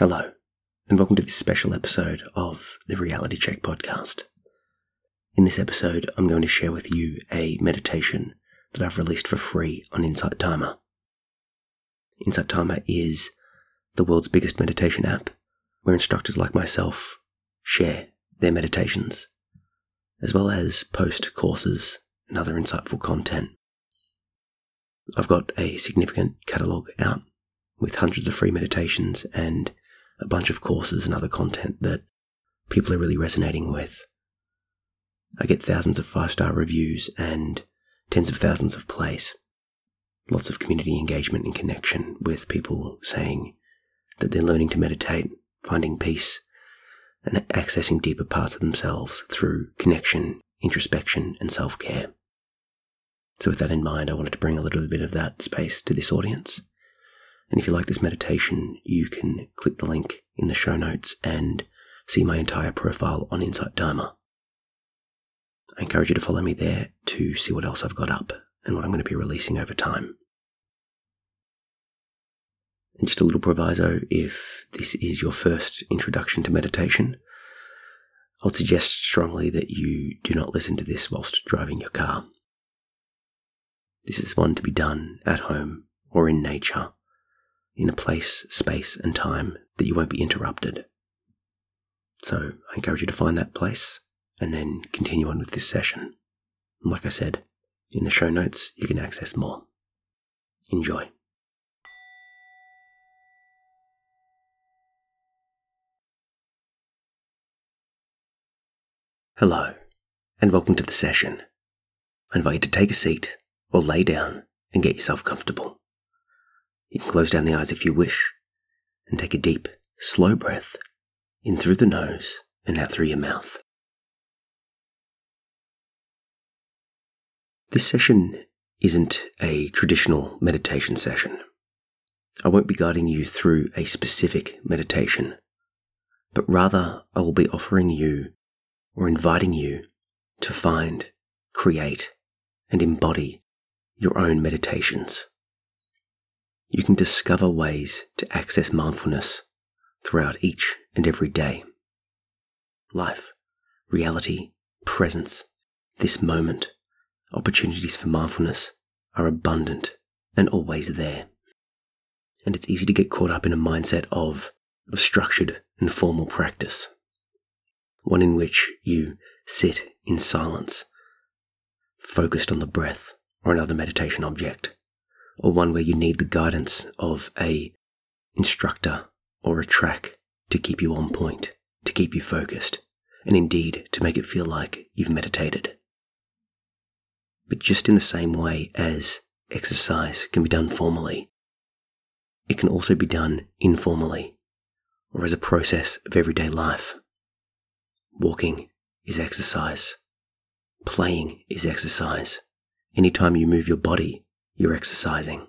Hello, and welcome to this special episode of the Reality Check podcast. In this episode, I'm going to share with you a meditation that I've released for free on Insight Timer. Insight Timer is the world's biggest meditation app where instructors like myself share their meditations, as well as post courses and other insightful content. I've got a significant catalogue out with hundreds of free meditations and a bunch of courses and other content that people are really resonating with. I get thousands of five star reviews and tens of thousands of plays. Lots of community engagement and connection with people saying that they're learning to meditate, finding peace, and accessing deeper parts of themselves through connection, introspection, and self care. So, with that in mind, I wanted to bring a little bit of that space to this audience. And if you like this meditation, you can click the link in the show notes and see my entire profile on Insight Timer. I encourage you to follow me there to see what else I've got up and what I'm going to be releasing over time. And just a little proviso if this is your first introduction to meditation, I would suggest strongly that you do not listen to this whilst driving your car. This is one to be done at home or in nature, in a place, space, and time that you won't be interrupted. So I encourage you to find that place and then continue on with this session. And like I said, in the show notes, you can access more. Enjoy. Hello, and welcome to the session. I invite you to take a seat or lay down and get yourself comfortable. You can close down the eyes if you wish and take a deep, slow breath in through the nose and out through your mouth. This session isn't a traditional meditation session. I won't be guiding you through a specific meditation, but rather I will be offering you or inviting you to find, create, and embody your own meditations. You can discover ways to access mindfulness throughout each and every day. Life, reality, presence, this moment, opportunities for mindfulness are abundant and always there. And it's easy to get caught up in a mindset of, of structured and formal practice. One in which you sit in silence, focused on the breath or another meditation object, or one where you need the guidance of a instructor or a track to keep you on point, to keep you focused, and indeed to make it feel like you've meditated. But just in the same way as exercise can be done formally, it can also be done informally, or as a process of everyday life. Walking is exercise. Playing is exercise. Anytime you move your body, you're exercising.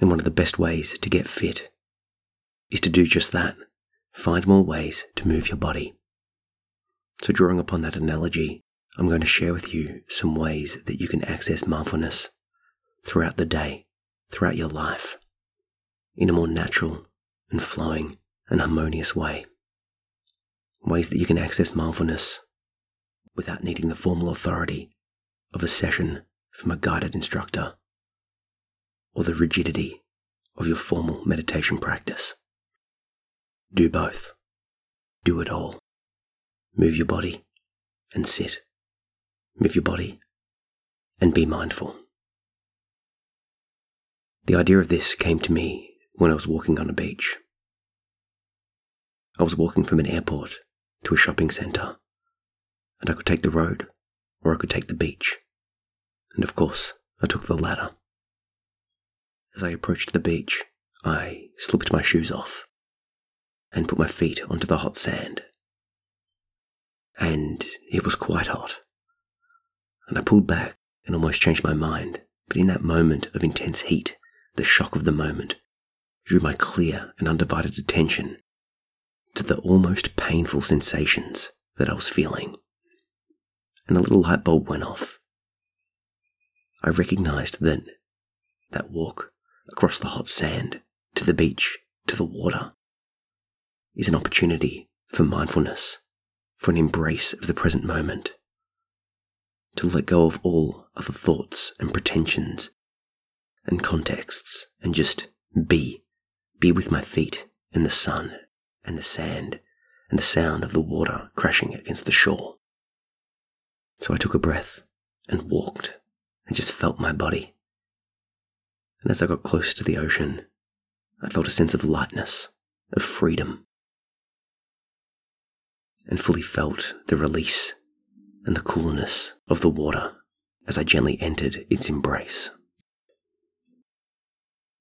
And one of the best ways to get fit is to do just that. Find more ways to move your body. So, drawing upon that analogy, I'm going to share with you some ways that you can access mindfulness throughout the day, throughout your life, in a more natural and flowing and harmonious way. Ways that you can access mindfulness without needing the formal authority of a session from a guided instructor or the rigidity of your formal meditation practice. Do both. Do it all. Move your body and sit. Move your body and be mindful. The idea of this came to me when I was walking on a beach. I was walking from an airport to a shopping centre, and I could take the road or I could take the beach and of course, I took the latter. As I approached the beach, I slipped my shoes off and put my feet onto the hot sand. And it was quite hot. And I pulled back and almost changed my mind, but in that moment of intense heat, the shock of the moment drew my clear and undivided attention to the almost painful sensations that I was feeling. And a little light bulb went off I recognized then that walk across the hot sand to the beach to the water is an opportunity for mindfulness, for an embrace of the present moment, to let go of all other thoughts and pretensions and contexts and just be, be with my feet in the sun and the sand and the sound of the water crashing against the shore. So I took a breath and walked and just felt my body. And as I got close to the ocean, I felt a sense of lightness, of freedom, and fully felt the release and the coolness of the water as I gently entered its embrace.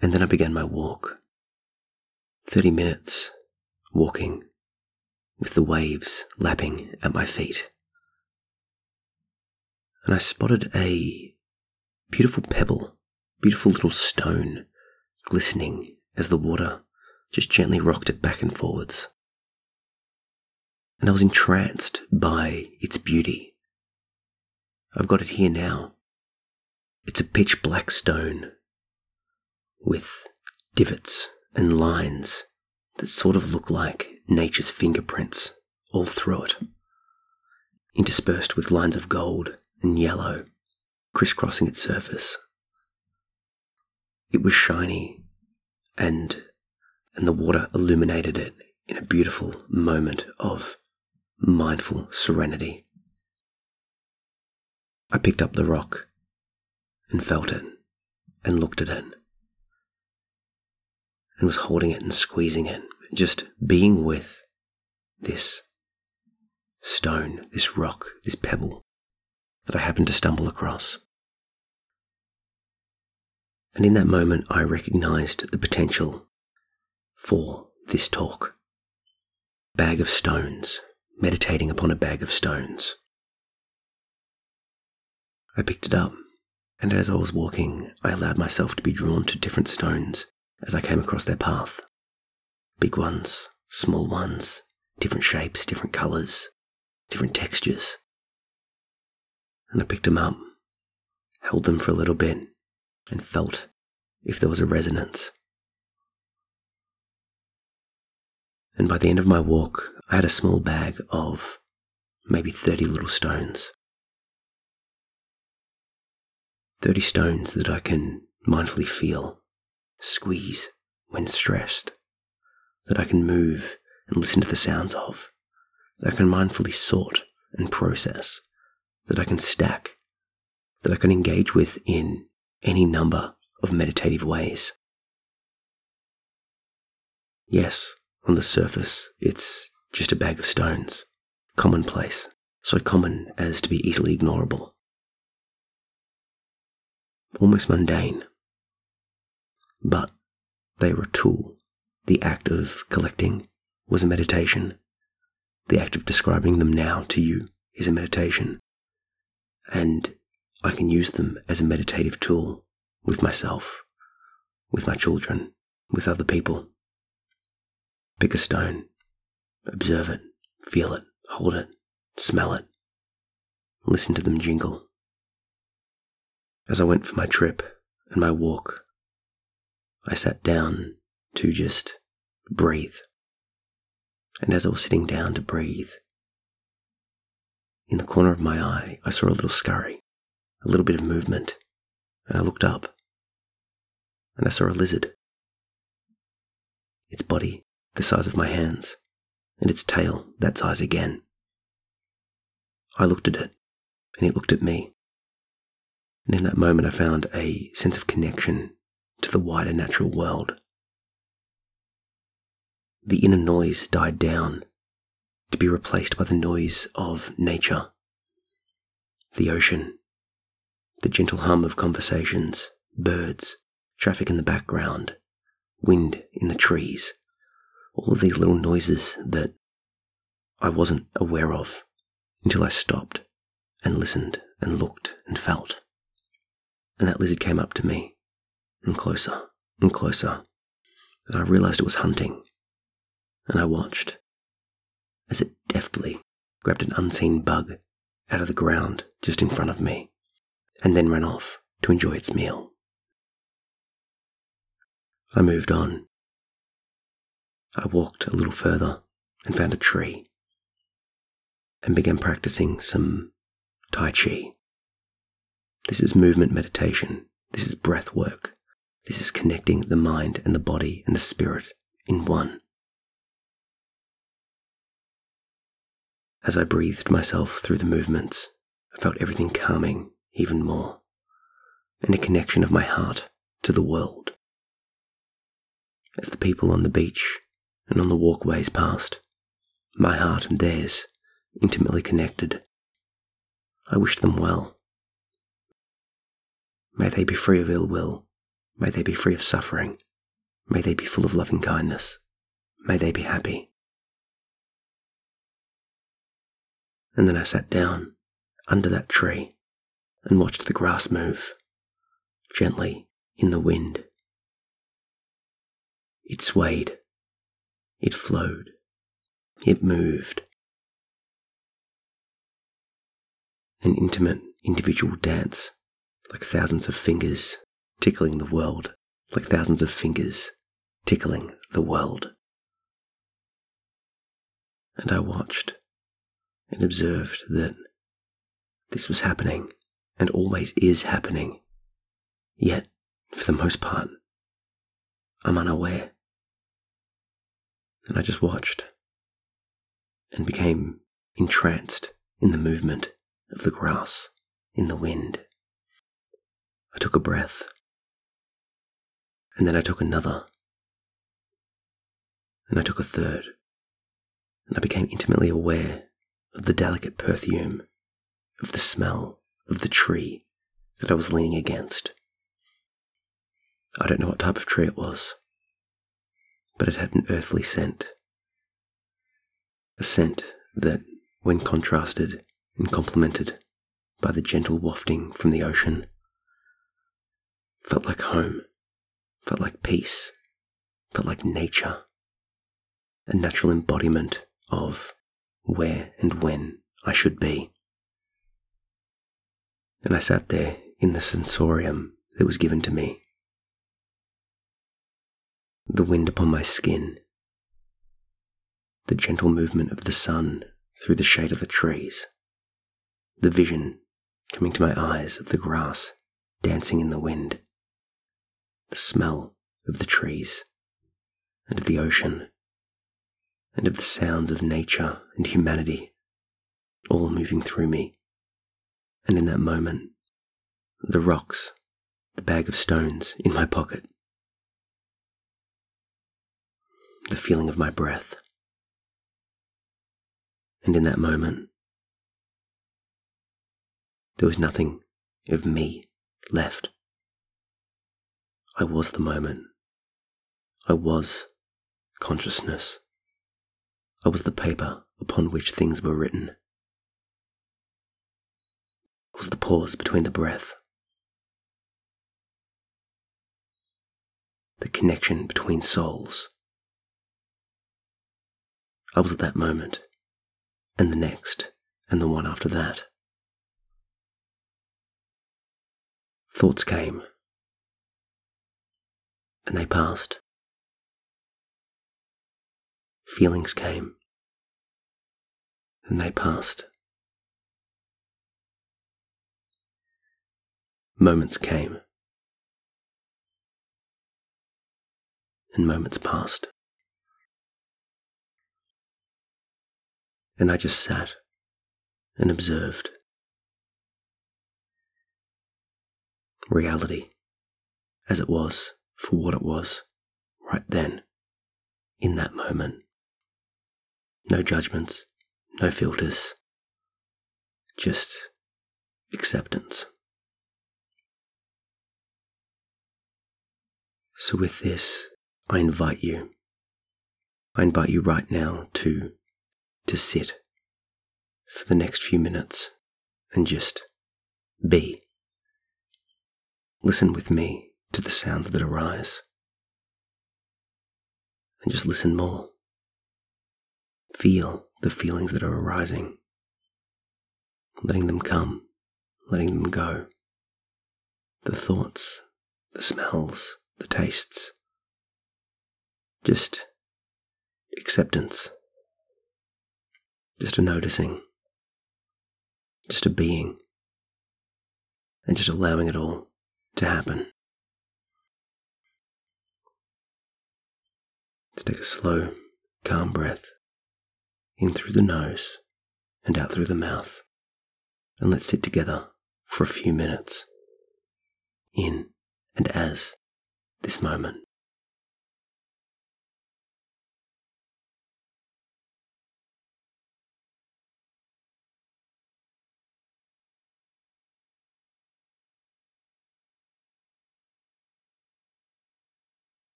And then I began my walk. 30 minutes walking with the waves lapping at my feet. And I spotted a beautiful pebble, beautiful little stone glistening as the water just gently rocked it back and forwards and I was entranced by its beauty. I've got it here now. It's a pitch black stone with divots and lines that sort of look like nature's fingerprints all through it, interspersed with lines of gold and yellow crisscrossing its surface. It was shiny and and the water illuminated it in a beautiful moment of mindful serenity. I picked up the rock and felt it and looked at it and was holding it and squeezing it, just being with this stone, this rock, this pebble that I happened to stumble across. And in that moment, I recognized the potential for this talk. Bag of stones meditating upon a bag of stones. I picked it up, and as I was walking, I allowed myself to be drawn to different stones as I came across their path. Big ones, small ones, different shapes, different colours, different textures. And I picked them up, held them for a little bit, and felt if there was a resonance. And by the end of my walk, I had a small bag of maybe 30 little stones. 30 stones that I can mindfully feel, squeeze when stressed, that I can move and listen to the sounds of, that I can mindfully sort and process, that I can stack, that I can engage with in any number of meditative ways. Yes, on the surface, it's just a bag of stones, commonplace, so common as to be easily ignorable. Almost mundane. But they were a tool. The act of collecting was a meditation. The act of describing them now to you is a meditation. And I can use them as a meditative tool with myself, with my children, with other people. Pick a stone, observe it, feel it, hold it, smell it, listen to them jingle. As I went for my trip and my walk, I sat down to just breathe. And as I was sitting down to breathe, in the corner of my eye, I saw a little scurry, a little bit of movement, and I looked up, and I saw a lizard. Its body the size of my hands, and its tail that size again. I looked at it, and it looked at me. And in that moment, I found a sense of connection to the wider natural world. The inner noise died down to be replaced by the noise of nature, the ocean, the gentle hum of conversations, birds, traffic in the background, wind in the trees all of these little noises that I wasn't aware of until I stopped and listened and looked and felt. And that lizard came up to me and closer and closer. And I realized it was hunting. And I watched as it deftly grabbed an unseen bug out of the ground just in front of me and then ran off to enjoy its meal. I moved on I walked a little further and found a tree and began practicing some Tai Chi. This is movement meditation. This is breath work. This is connecting the mind and the body and the spirit in one. As I breathed myself through the movements, I felt everything calming even more, and a connection of my heart to the world. As the people on the beach and on the walkways passed, my heart and theirs intimately connected. I wished them well. May they be free of ill will. May they be free of suffering. May they be full of loving kindness. May they be happy. And then I sat down under that tree and watched the grass move gently in the wind. It swayed, it flowed, it moved. An intimate individual dance, like thousands of fingers tickling the world, like thousands of fingers tickling the world. And I watched and observed that this was happening and always is happening. Yet, for the most part, I'm unaware. And I just watched and became entranced in the movement of the grass in the wind. I took a breath, and then I took another, and I took a third, and I became intimately aware of the delicate perfume, of the smell of the tree that I was leaning against. I don't know what type of tree it was, but it had an earthly scent. A scent that, when contrasted and complemented by the gentle wafting from the ocean, felt like home, felt like peace, felt like nature, a natural embodiment of where and when I should be. And I sat there in the sensorium that was given to me. The wind upon my skin, the gentle movement of the sun through the shade of the trees, the vision coming to my eyes of the grass dancing in the wind, the smell of the trees and of the ocean and of the sounds of nature and humanity all moving through me. And in that moment, the rocks, the bag of stones in my pocket, the feeling of my breath. And in that moment, there was nothing of me left. I was the moment. I was consciousness. I was the paper upon which things were written. I was the pause between the breath. The connection between souls. I was at that moment, and the next, and the one after that. Thoughts came, and they passed. Feelings came, and they passed. Moments came, and moments passed. And I just sat and observed. Reality as it was for what it was right then, in that moment. No judgments, no filters, just acceptance. So, with this, I invite you, I invite you right now to, to sit for the next few minutes and just be. Listen with me to the sounds that arise. And just listen more. Feel the feelings that are arising, letting them come, letting them go. The thoughts, the smells, the tastes. Just acceptance, just a noticing, just a being, and just allowing it all to happen. Let's take a slow, calm breath in through the nose and out through the mouth. And let's sit together for a few minutes in and as this moment.